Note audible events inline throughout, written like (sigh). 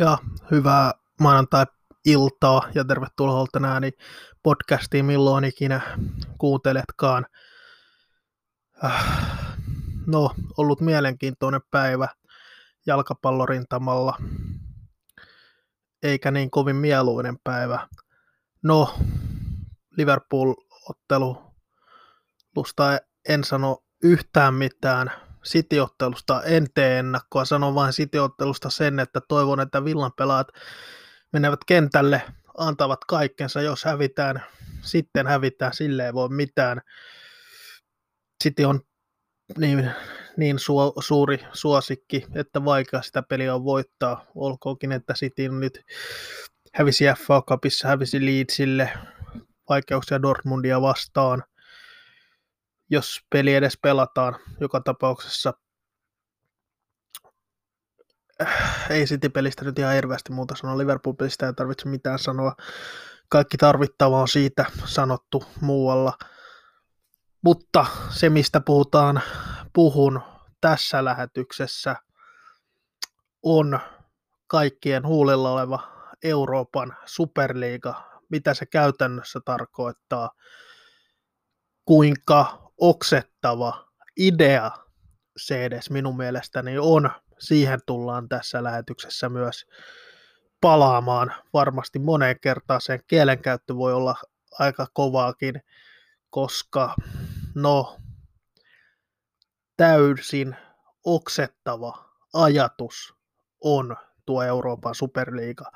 Ja hyvää maanantai-iltaa ja tervetuloa tänään podcastiin milloin ikinä kuunteletkaan. Äh, no, ollut mielenkiintoinen päivä jalkapallorintamalla, eikä niin kovin mieluinen päivä. No, Liverpool-ottelusta en sano yhtään mitään, City-ottelusta. En tee ennakkoa, sanon vain City-ottelusta sen, että toivon, että Villan pelaat menevät kentälle, antavat kaikkensa, jos hävitään, sitten hävitään, sille ei voi mitään. City on niin, niin su, suuri suosikki, että vaikea sitä peliä on voittaa, olkoonkin, että City nyt hävisi FA Cupissa, hävisi Leedsille, vaikeuksia Dortmundia vastaan, jos peli edes pelataan. Joka tapauksessa äh, ei City-pelistä nyt ihan hirveästi muuta sanoa. Liverpool-pelistä ei tarvitse mitään sanoa. Kaikki tarvittava on siitä sanottu muualla. Mutta se, mistä puhutaan, puhun tässä lähetyksessä, on kaikkien huulilla oleva Euroopan superliiga, mitä se käytännössä tarkoittaa, kuinka oksettava idea se edes minun mielestäni on. Siihen tullaan tässä lähetyksessä myös palaamaan varmasti moneen kertaan. Sen kielenkäyttö voi olla aika kovaakin, koska no täysin oksettava ajatus on tuo Euroopan superliiga.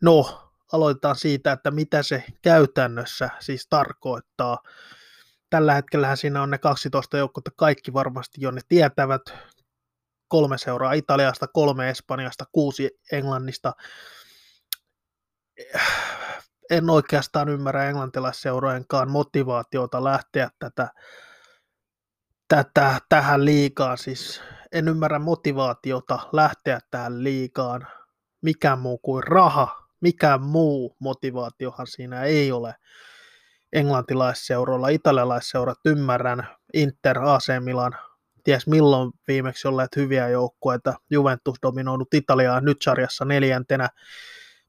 No, aloitetaan siitä, että mitä se käytännössä siis tarkoittaa tällä hetkellä siinä on ne 12 joukkuetta, kaikki varmasti jo ne tietävät. Kolme seuraa Italiasta, kolme Espanjasta, kuusi Englannista. En oikeastaan ymmärrä englantilaisseurojenkaan motivaatiota lähteä tätä, tätä, tähän liikaan. Siis en ymmärrä motivaatiota lähteä tähän liikaan. Mikään muu kuin raha. Mikään muu motivaatiohan siinä ei ole englantilaisseuroilla, italialaisseurat ymmärrän, Inter, AC Milan, ties milloin viimeksi olleet hyviä joukkueita, Juventus dominoinut Italiaa nyt sarjassa neljäntenä,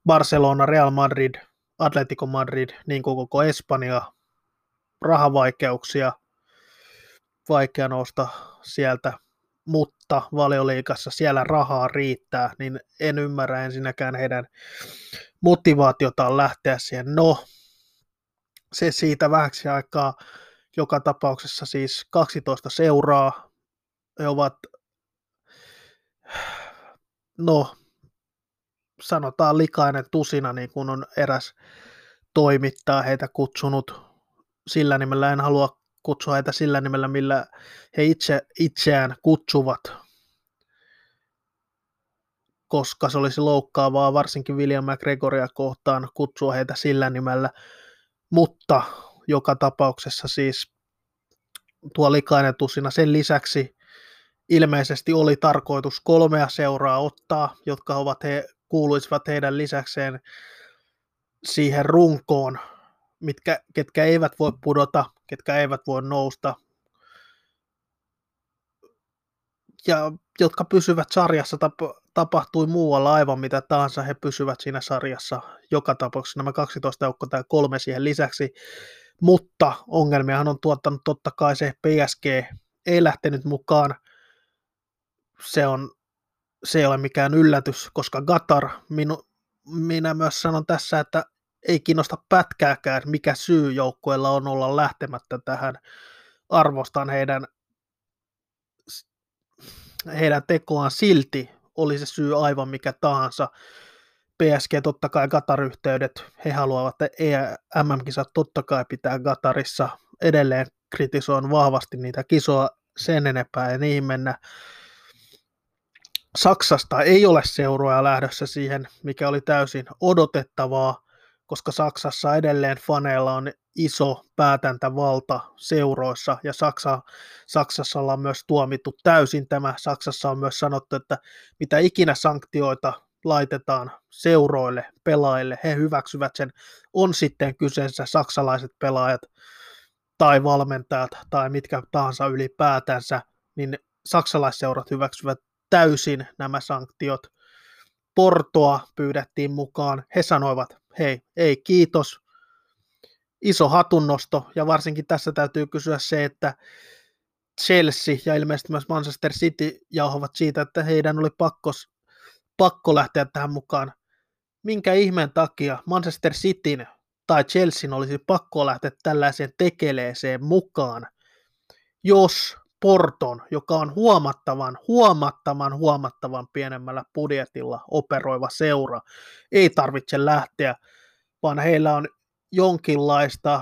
Barcelona, Real Madrid, Atletico Madrid, niin kuin koko Espanja, rahavaikeuksia, vaikea nousta sieltä, mutta valioliikassa siellä rahaa riittää, niin en ymmärrä ensinnäkään heidän motivaatiotaan lähteä siihen. No, se siitä vähäksi aikaa. Joka tapauksessa siis 12 seuraa. He ovat, no sanotaan likainen tusina, niin kuin on eräs toimittaa heitä kutsunut sillä nimellä. En halua kutsua heitä sillä nimellä, millä he itse, itseään kutsuvat, koska se olisi loukkaavaa varsinkin William McGregoria kohtaan kutsua heitä sillä nimellä mutta joka tapauksessa siis tuo likainen tusina. Sen lisäksi ilmeisesti oli tarkoitus kolmea seuraa ottaa, jotka ovat he, kuuluisivat heidän lisäkseen siihen runkoon, mitkä, ketkä eivät voi pudota, ketkä eivät voi nousta, ja jotka pysyvät sarjassa, tap- tapahtui muualla aivan mitä tahansa, he pysyvät siinä sarjassa joka tapauksessa. Nämä 12 joukkoa tai kolme siihen lisäksi, mutta ongelmiahan on tuottanut totta kai se PSG ei lähtenyt mukaan, se, on, se ei ole mikään yllätys, koska Qatar, minu, minä myös sanon tässä, että ei kiinnosta pätkääkään, mikä syy joukkueella on olla lähtemättä tähän. Arvostan heidän heidän tekoaan silti, oli se syy aivan mikä tahansa. PSG totta kai Qatar-yhteydet, he haluavat, että MM-kisat totta kai pitää Qatarissa. Edelleen kritisoin vahvasti niitä kisoa sen enempää ja niihin mennä. Saksasta ei ole seuroja lähdössä siihen, mikä oli täysin odotettavaa koska Saksassa edelleen faneilla on iso päätäntävalta seuroissa ja Saksa, Saksassa ollaan myös tuomittu täysin tämä. Saksassa on myös sanottu, että mitä ikinä sanktioita laitetaan seuroille, pelaajille, he hyväksyvät sen, on sitten kyseessä saksalaiset pelaajat tai valmentajat tai mitkä tahansa ylipäätänsä, niin saksalaisseurat hyväksyvät täysin nämä sanktiot Portoa pyydettiin mukaan. He sanoivat, hei, ei kiitos, iso hatunnosto, ja varsinkin tässä täytyy kysyä se, että Chelsea ja ilmeisesti myös Manchester City jauhovat siitä, että heidän oli pakko, pakko lähteä tähän mukaan. Minkä ihmeen takia Manchester Cityn tai Chelsea olisi pakko lähteä tällaiseen tekeleeseen mukaan, jos Porton, joka on huomattavan, huomattavan, huomattavan pienemmällä budjetilla operoiva seura, ei tarvitse lähteä, vaan heillä on jonkinlaista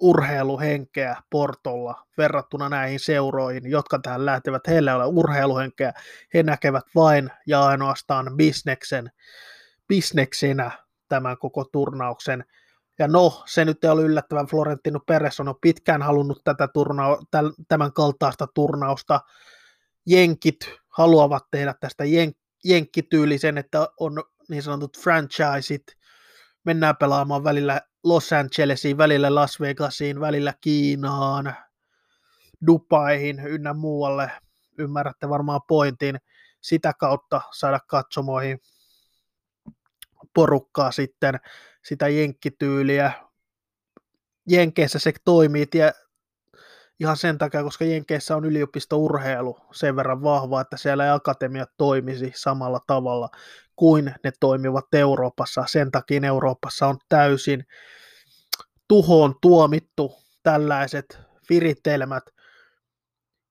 urheiluhenkeä Portolla verrattuna näihin seuroihin, jotka tähän lähtevät. Heillä ei ole urheiluhenkeä, he näkevät vain ja ainoastaan bisneksen, bisneksenä tämän koko turnauksen. Ja no, se nyt ei ole yllättävän, Florentino Perez on pitkään halunnut tätä turna- tämän kaltaista turnausta. Jenkit haluavat tehdä tästä jen- jenkkityylisen, että on niin sanotut franchiseit, mennään pelaamaan välillä Los Angelesiin, välillä Las Vegasiin, välillä Kiinaan, Dubaihin ynnä muualle. Ymmärrätte varmaan pointin. Sitä kautta saada katsomoihin porukkaa sitten, sitä jenkkityyliä. Jenkeissä se toimii tie, ihan sen takia, koska Jenkeissä on yliopistourheilu sen verran vahva, että siellä ei akatemia toimisi samalla tavalla kuin ne toimivat Euroopassa. Sen takia Euroopassa on täysin tuhoon tuomittu tällaiset viritelmät.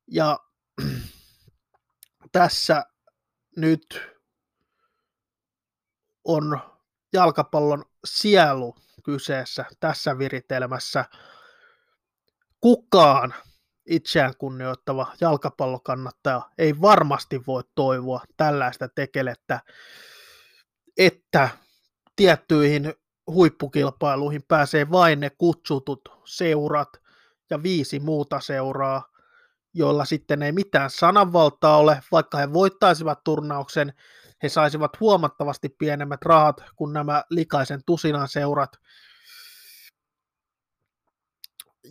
Ja (clears throat) tässä nyt on jalkapallon sielu kyseessä tässä viritelmässä. Kukaan itseään kunnioittava jalkapallokannattaja ei varmasti voi toivoa tällaista tekelettä, että tiettyihin huippukilpailuihin pääsee vain ne kutsutut seurat ja viisi muuta seuraa, joilla sitten ei mitään sananvaltaa ole, vaikka he voittaisivat turnauksen, he saisivat huomattavasti pienemmät rahat kuin nämä likaisen tusinan seurat.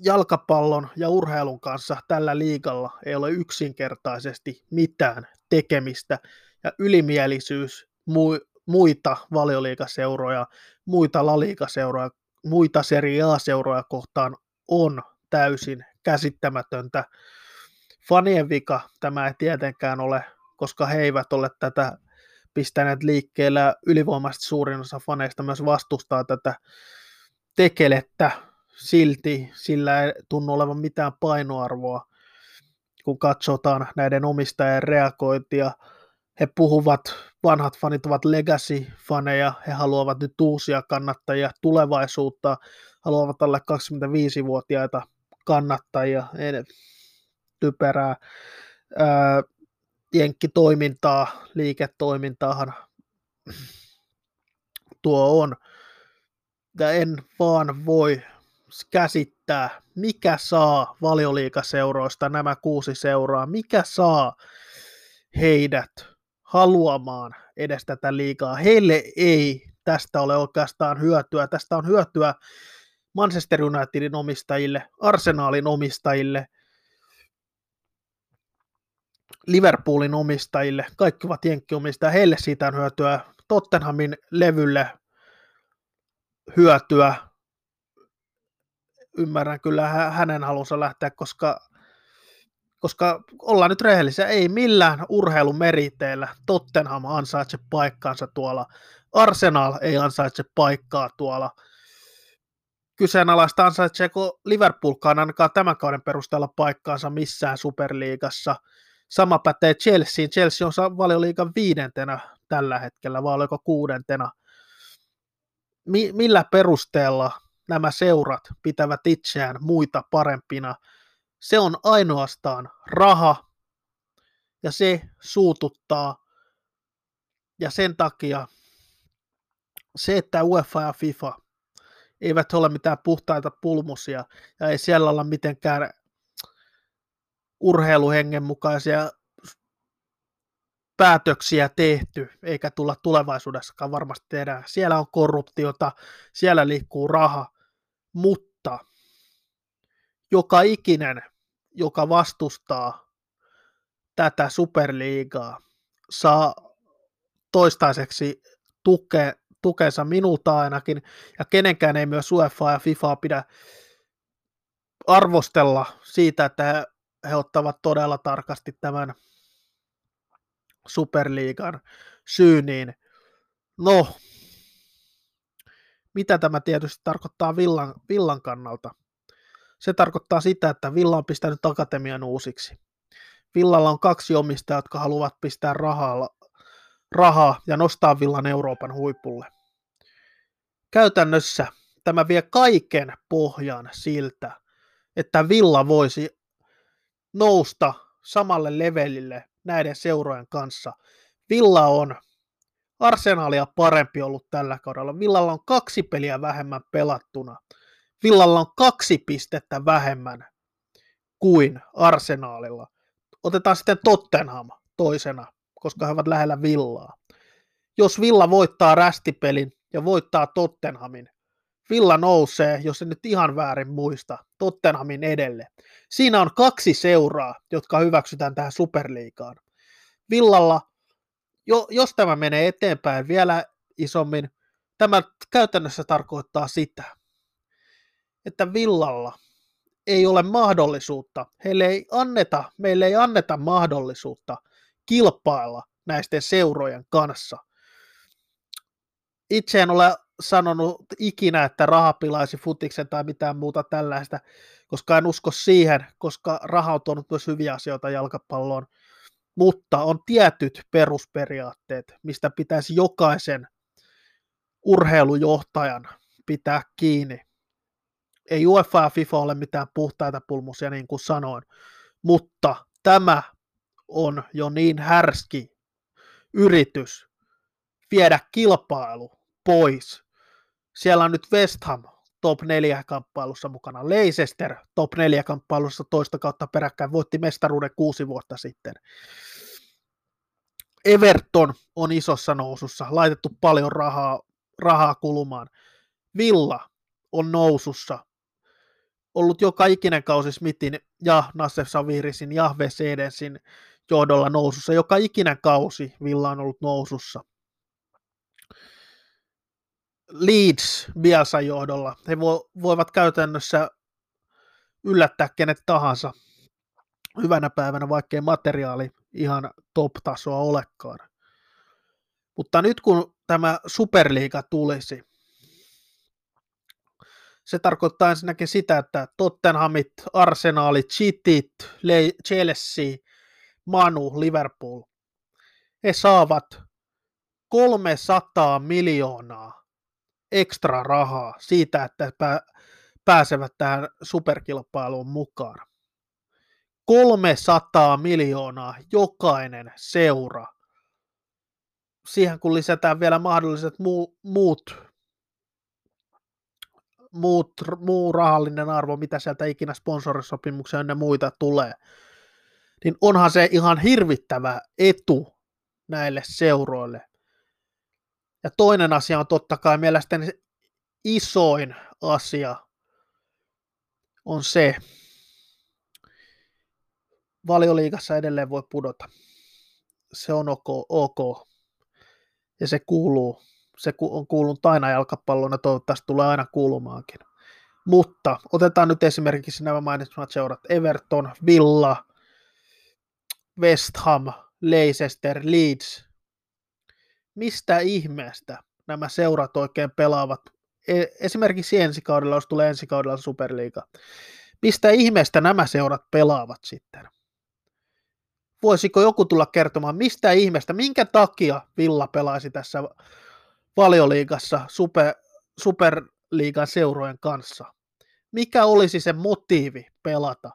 Jalkapallon ja urheilun kanssa tällä liigalla ei ole yksinkertaisesti mitään tekemistä, ja ylimielisyys muita valioliikaseuroja, muita laliikaseuroja, muita Serie A-seuroja kohtaan on täysin käsittämätöntä. Fanien vika tämä ei tietenkään ole, koska he eivät ole tätä pistäneet liikkeelle. Ylivoimaisesti suurin osa faneista myös vastustaa tätä tekelettä silti, sillä ei tunnu olevan mitään painoarvoa, kun katsotaan näiden omistajien reagointia he puhuvat, vanhat fanit ovat legacy-faneja, he haluavat nyt uusia kannattajia, tulevaisuutta, haluavat alle 25-vuotiaita kannattajia, typerää ää, jenkkitoimintaa, liiketoimintaahan tuo on. Ja en vaan voi käsittää, mikä saa valioliikaseuroista nämä kuusi seuraa, mikä saa heidät haluamaan edes tätä liikaa. Heille ei tästä ole oikeastaan hyötyä. Tästä on hyötyä Manchester Unitedin omistajille, Arsenalin omistajille, Liverpoolin omistajille, kaikki ovat jenkkiomistajia, heille siitä on hyötyä, Tottenhamin levylle hyötyä, ymmärrän kyllä hänen halunsa lähteä, koska koska ollaan nyt rehellisiä, ei millään urheilun meriteillä Tottenham ansaitse paikkaansa tuolla, Arsenal ei ansaitse paikkaa tuolla, kyseenalaista ansaitseeko Liverpoolkaan ainakaan tämän kauden perusteella paikkaansa missään superliigassa. Sama pätee Chelsea. Chelsea on valioliigan viidentenä tällä hetkellä, vai oliko kuudentena. Mi- millä perusteella nämä seurat pitävät itseään muita parempina se on ainoastaan raha ja se suututtaa ja sen takia se, että UEFA ja FIFA eivät ole mitään puhtaita pulmusia ja ei siellä olla mitenkään urheiluhengen mukaisia päätöksiä tehty, eikä tulla tulevaisuudessakaan varmasti tehdä. Siellä on korruptiota, siellä liikkuu raha, mutta joka ikinen, joka vastustaa tätä superliigaa, saa toistaiseksi tuke, tukensa minulta ainakin, ja kenenkään ei myös UEFA ja FIFA pidä arvostella siitä, että he, ottavat todella tarkasti tämän Superliigan syyniin. No, mitä tämä tietysti tarkoittaa Villan, Villan kannalta? Se tarkoittaa sitä, että Villa on pistänyt akatemian uusiksi. Villalla on kaksi omistajaa, jotka haluavat pistää rahaa, rahaa ja nostaa Villan Euroopan huipulle. Käytännössä tämä vie kaiken pohjan siltä, että Villa voisi nousta samalle levelille näiden seurojen kanssa. Villa on Arsenalia parempi ollut tällä kaudella. Villalla on kaksi peliä vähemmän pelattuna. Villalla on kaksi pistettä vähemmän kuin Arsenaalilla. Otetaan sitten Tottenham toisena, koska he ovat lähellä Villaa. Jos Villa voittaa rästipelin ja voittaa Tottenhamin, Villa nousee, jos en nyt ihan väärin muista, Tottenhamin edelle. Siinä on kaksi seuraa, jotka hyväksytään tähän superliigaan. Villalla, jo, jos tämä menee eteenpäin vielä isommin, tämä käytännössä tarkoittaa sitä, että Villalla ei ole mahdollisuutta, heille ei anneta, meille ei anneta mahdollisuutta kilpailla näisten seurojen kanssa. Itse en ole sanonut ikinä, että raha pilaisi futiksen tai mitään muuta tällaista, koska en usko siihen, koska raha on tuonut myös hyviä asioita jalkapalloon, mutta on tietyt perusperiaatteet, mistä pitäisi jokaisen urheilujohtajan pitää kiinni. Ei UEFA ja FIFA ole mitään puhtaita pulmusia, niin kuin sanoin, mutta tämä on jo niin härski yritys viedä kilpailu pois siellä on nyt West Ham top 4 kamppailussa mukana. Leicester top 4 kamppailussa toista kautta peräkkäin voitti mestaruuden kuusi vuotta sitten. Everton on isossa nousussa, laitettu paljon rahaa, rahaa kulumaan. Villa on nousussa, ollut joka ikinen kausi Smithin ja Nassef Savirisin ja Vesedensin johdolla nousussa. Joka ikinen kausi Villa on ollut nousussa. Leeds Bielsan johdolla. He vo, voivat käytännössä yllättää kenet tahansa hyvänä päivänä, vaikkei materiaali ihan top-tasoa olekaan. Mutta nyt kun tämä Superliiga tulisi, se tarkoittaa ensinnäkin sitä, että Tottenhamit, Arsenalit, Chitit, Chelsea, Manu, Liverpool, he saavat 300 miljoonaa ekstra rahaa siitä, että pääsevät tähän superkilpailuun mukaan. 300 miljoonaa jokainen seura. Siihen kun lisätään vielä mahdolliset muu, muut, muut, muu rahallinen arvo, mitä sieltä ikinä sponsorisopimuksia ja muita tulee, niin onhan se ihan hirvittävä etu näille seuroille. Ja toinen asia on totta kai mielestäni isoin asia on se, valioliigassa edelleen voi pudota. Se on ok, ok. Ja se kuuluu, se on kuulunut aina jalkapalloon ja toivottavasti tulee aina kuulumaankin. Mutta otetaan nyt esimerkiksi nämä mainitsemat seurat. Everton, Villa, West Ham, Leicester, Leeds, mistä ihmeestä nämä seurat oikein pelaavat, e, esimerkiksi ensi kaudella, jos tulee ensi kaudella Superliiga, mistä ihmeestä nämä seurat pelaavat sitten? Voisiko joku tulla kertomaan, mistä ihmeestä, minkä takia Villa pelaisi tässä valioliigassa super, superliigan seurojen kanssa? Mikä olisi se motiivi pelata?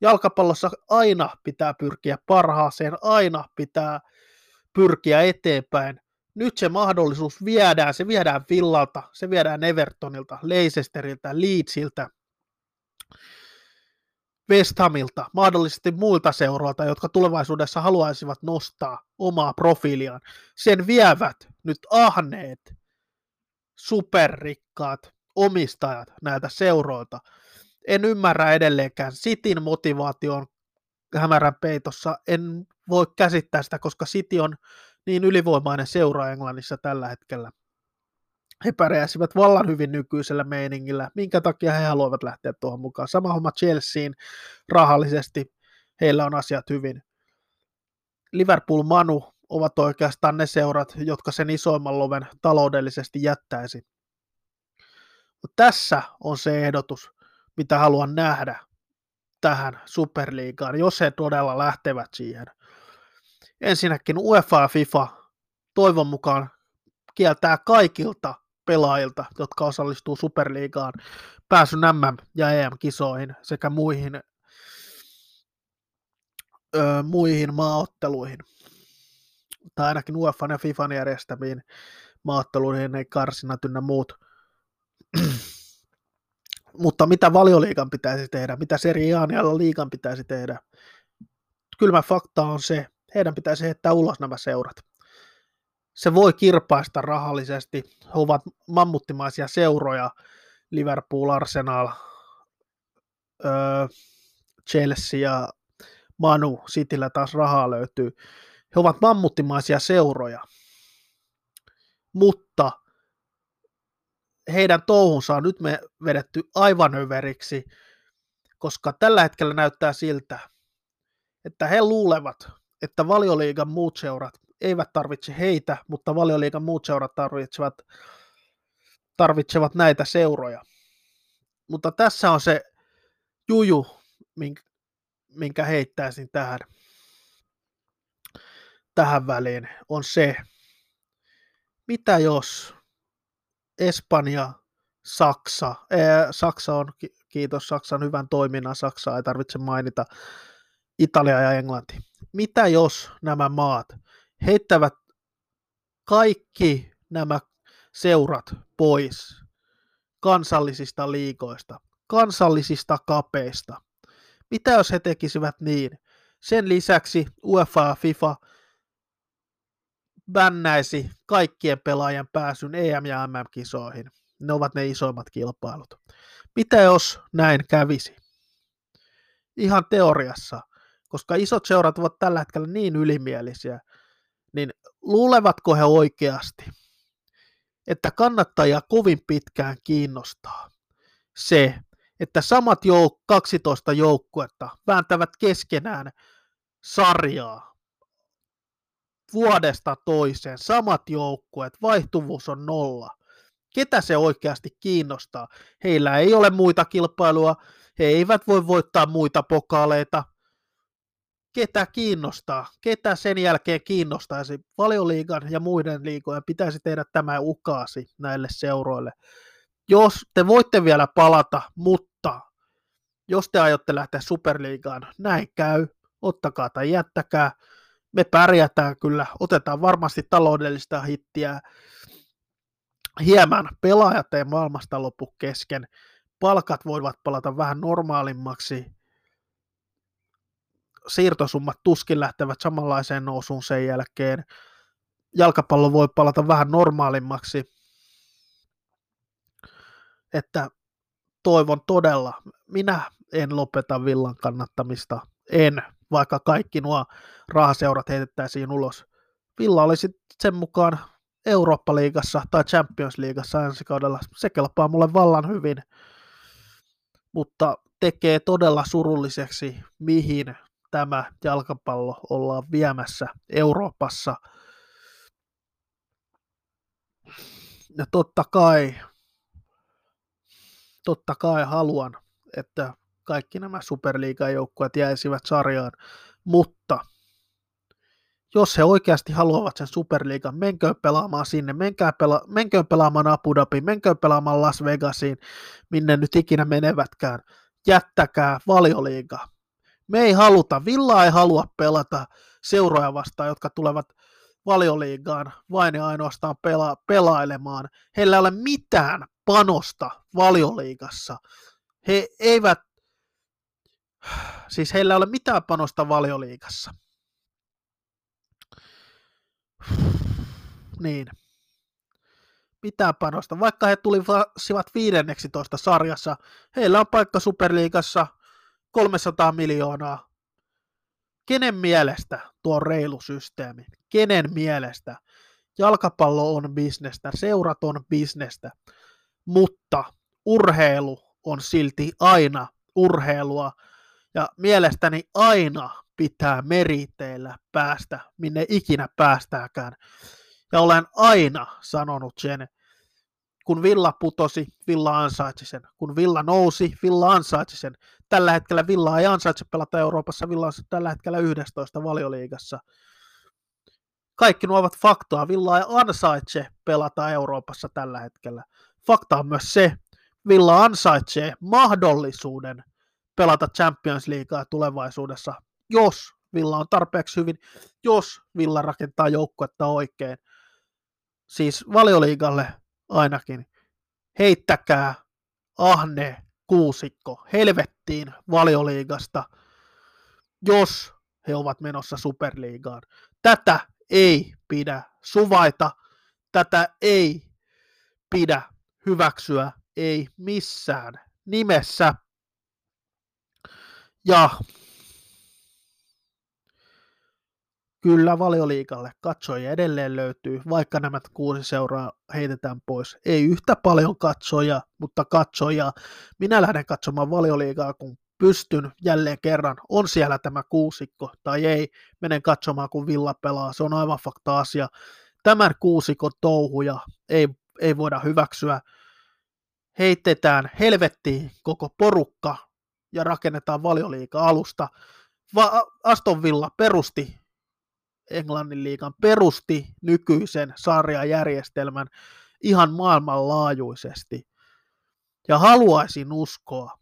Jalkapallossa aina pitää pyrkiä parhaaseen, aina pitää pyrkiä eteenpäin nyt se mahdollisuus viedään, se viedään Villalta, se viedään Evertonilta, Leicesteriltä, Leedsiltä, West Hamilta, mahdollisesti muilta seuroilta, jotka tulevaisuudessa haluaisivat nostaa omaa profiiliaan. Sen vievät nyt ahneet, superrikkaat omistajat näiltä seuroilta. En ymmärrä edelleenkään. Sitin motivaation hämärän peitossa en voi käsittää sitä, koska City on niin ylivoimainen seura Englannissa tällä hetkellä. He pärjäsivät vallan hyvin nykyisellä meiningillä, minkä takia he haluavat lähteä tuohon mukaan. Sama homma Chelseain rahallisesti, heillä on asiat hyvin. Liverpool Manu ovat oikeastaan ne seurat, jotka sen isoimman loven taloudellisesti jättäisi. Mutta tässä on se ehdotus, mitä haluan nähdä tähän superliigaan, jos he todella lähtevät siihen. Ensinnäkin UEFA ja FIFA toivon mukaan kieltää kaikilta pelaajilta, jotka osallistuu superliigaan, pääsyn MM- ja EM-kisoihin sekä muihin, öö, muihin maaotteluihin. Tai ainakin UEFA ja FIFAn järjestämiin maaotteluihin, ei karsinat ynnä muut. (clears throat) Mutta mitä valioliikan pitäisi tehdä, mitä Serie A ja liikan pitäisi tehdä? Kylmä fakta on se, heidän pitäisi heittää ulos nämä seurat. Se voi kirpaista rahallisesti. He ovat mammuttimaisia seuroja, Liverpool, Arsenal, öö, Chelsea ja Manu, Cityllä taas rahaa löytyy. He ovat mammuttimaisia seuroja, mutta heidän touhunsa on nyt me vedetty aivan överiksi, koska tällä hetkellä näyttää siltä, että he luulevat, että valioliigan muut seurat eivät tarvitse heitä, mutta valioliigan muut seurat tarvitsevat, tarvitsevat näitä seuroja. Mutta tässä on se juju, minkä, heittäisin tähän, tähän väliin, on se, mitä jos Espanja, Saksa, ää, Saksa on, kiitos Saksan hyvän toiminnan, Saksa ei tarvitse mainita, Italia ja Englanti. Mitä jos nämä maat heittävät kaikki nämä seurat pois kansallisista liikoista, kansallisista kapeista? Mitä jos he tekisivät niin? Sen lisäksi UEFA ja FIFA bännäisi kaikkien pelaajien pääsyn EM- ja MM-kisoihin. Ne ovat ne isoimmat kilpailut. Mitä jos näin kävisi? Ihan teoriassa, koska isot seurat ovat tällä hetkellä niin ylimielisiä, niin luulevatko he oikeasti, että kannattajia kovin pitkään kiinnostaa se, että samat jouk- 12 joukkuetta vääntävät keskenään sarjaa vuodesta toiseen, samat joukkueet, vaihtuvuus on nolla. Ketä se oikeasti kiinnostaa? Heillä ei ole muita kilpailua, he eivät voi voittaa muita pokaaleita. Ketä kiinnostaa? Ketä sen jälkeen kiinnostaisi? Valioliigan ja muiden liigojen pitäisi tehdä tämä ukaasi näille seuroille. Jos te voitte vielä palata, mutta jos te aiotte lähteä superliigaan, näin käy, ottakaa tai jättäkää me pärjätään kyllä, otetaan varmasti taloudellista hittiä, hieman pelaajat ei maailmasta lopu kesken, palkat voivat palata vähän normaalimmaksi, siirtosummat tuskin lähtevät samanlaiseen nousuun sen jälkeen, jalkapallo voi palata vähän normaalimmaksi, että toivon todella, minä en lopeta villan kannattamista, en, vaikka kaikki nuo rahaseurat heitettäisiin ulos. Villa olisi sen mukaan Eurooppa-liigassa tai Champions-liigassa ensi kaudella. Se kelpaa mulle vallan hyvin, mutta tekee todella surulliseksi, mihin tämä jalkapallo ollaan viemässä Euroopassa. Ja totta kai, totta kai haluan, että kaikki nämä superliigajoukkueet jäisivät sarjaan, mutta jos he oikeasti haluavat sen superliigan, menkö pelaamaan sinne, menkää pela- menkö pelaamaan Abu Dhabi, menkö pelaamaan Las Vegasiin, minne nyt ikinä menevätkään, jättäkää valioliiga. Me ei haluta, Villa ei halua pelata seuroja vastaan, jotka tulevat valioliigaan vain ja ainoastaan pela- pelailemaan. Heillä ei ole mitään panosta valioliigassa. He eivät Siis heillä ei ole mitään panosta valioliikassa. Niin. Mitään panosta. Vaikka he tulivat 15 sarjassa, heillä on paikka Superliigassa 300 miljoonaa. Kenen mielestä tuo reilu systeemi? kenen mielestä. Jalkapallo on bisnestä, seurat on bisnestä, mutta urheilu on silti aina urheilua. Ja mielestäni aina pitää meriteillä päästä, minne ikinä päästääkään. Ja olen aina sanonut sen, kun Villa putosi, Villa ansaitsi sen. Kun Villa nousi, Villa ansaitsi sen. Tällä hetkellä Villa ei ansaitse pelata Euroopassa, Villa on tällä hetkellä 11 valioliigassa. Kaikki nuo ovat faktoa. Villa ei ansaitse pelata Euroopassa tällä hetkellä. Fakta on myös se, Villa ansaitsee mahdollisuuden pelata Champions Leaguea tulevaisuudessa, jos Villa on tarpeeksi hyvin, jos Villa rakentaa joukkuetta oikein. Siis valioliigalle ainakin. Heittäkää ahne kuusikko helvettiin valioliigasta, jos he ovat menossa superliigaan. Tätä ei pidä suvaita, tätä ei pidä hyväksyä, ei missään nimessä. Ja Kyllä valioliikalle katsojia edelleen löytyy, vaikka nämä kuusi seuraa heitetään pois. Ei yhtä paljon katsoja, mutta katsoja. Minä lähden katsomaan valioliigaa, kun pystyn jälleen kerran. On siellä tämä kuusikko tai ei. Menen katsomaan, kun Villa pelaa. Se on aivan fakta asia. Tämän kuusikon touhuja ei, ei voida hyväksyä. Heitetään helvettiin koko porukka ja rakennetaan valioliiga alusta. Va- Aston Villa perusti Englannin liigan perusti nykyisen sarjajärjestelmän ihan maailmanlaajuisesti. Ja haluaisin uskoa,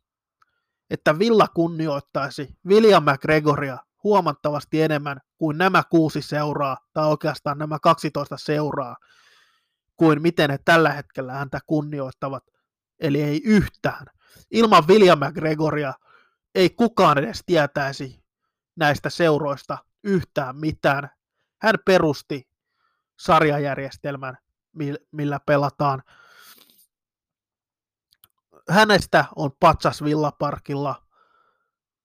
että Villa kunnioittaisi William McGregoria huomattavasti enemmän kuin nämä kuusi seuraa, tai oikeastaan nämä 12 seuraa, kuin miten he tällä hetkellä häntä kunnioittavat, eli ei yhtään. Ilman William McGregoria ei kukaan edes tietäisi näistä seuroista yhtään mitään. Hän perusti sarjajärjestelmän, millä pelataan. Hänestä on patsas Villaparkilla.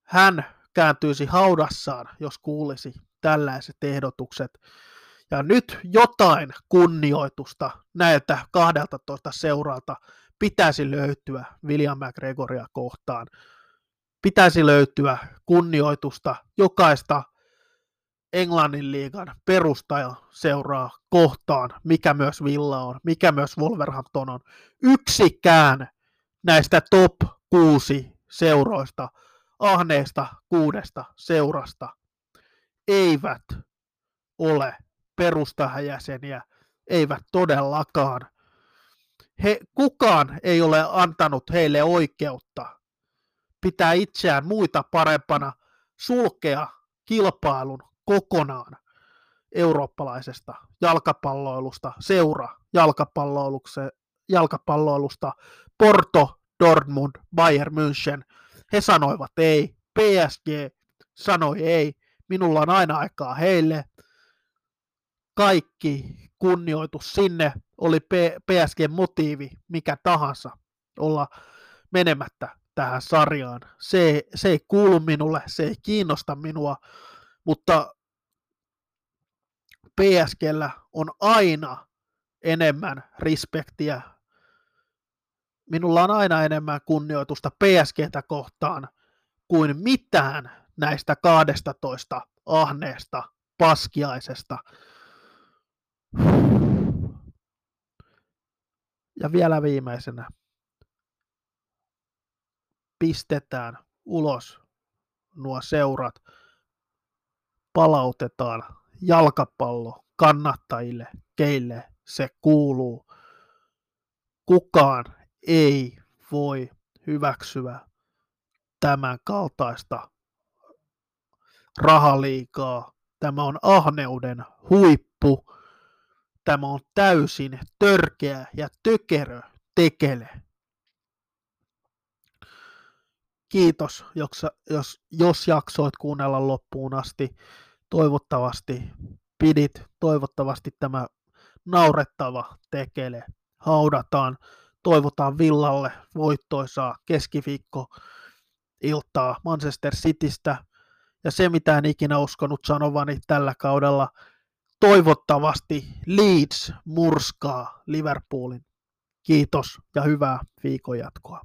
Hän kääntyisi haudassaan, jos kuulisi tällaiset ehdotukset. Ja nyt jotain kunnioitusta näiltä 12 seuralta pitäisi löytyä William McGregoria kohtaan. Pitäisi löytyä kunnioitusta jokaista Englannin liigan perustaja seuraa kohtaan, mikä myös Villa on, mikä myös Wolverhampton on. Yksikään näistä top kuusi seuroista, ahneesta kuudesta seurasta, eivät ole perustajajäseniä, eivät todellakaan. He, kukaan ei ole antanut heille oikeutta pitää itseään muita parempana, sulkea kilpailun kokonaan eurooppalaisesta jalkapalloilusta, seura jalkapalloilusta, Porto, Dortmund, Bayern München. He sanoivat ei, PSG sanoi ei, minulla on aina aikaa heille. Kaikki kunnioitus sinne, oli PSG-motiivi mikä tahansa olla menemättä tähän sarjaan. Se, se ei kuulu minulle, se ei kiinnosta minua, mutta PSGllä on aina enemmän respektiä. Minulla on aina enemmän kunnioitusta PSGtä kohtaan kuin mitään näistä 12 ahneesta paskiaisesta. Ja vielä viimeisenä pistetään ulos nuo seurat, palautetaan jalkapallo kannattajille, keille se kuuluu. Kukaan ei voi hyväksyä tämän kaltaista rahaliikaa. Tämä on ahneuden huippu. Tämä on täysin törkeä ja tökerö tekele. Kiitos, jos, jos, jos jaksoit kuunnella loppuun asti toivottavasti pidit, toivottavasti tämä naurettava tekele haudataan, toivotaan Villalle voittoisaa keskiviikko iltaa Manchester Citystä, ja se mitä en ikinä uskonut sanovani tällä kaudella, toivottavasti Leeds murskaa Liverpoolin. Kiitos ja hyvää viikon jatkoa.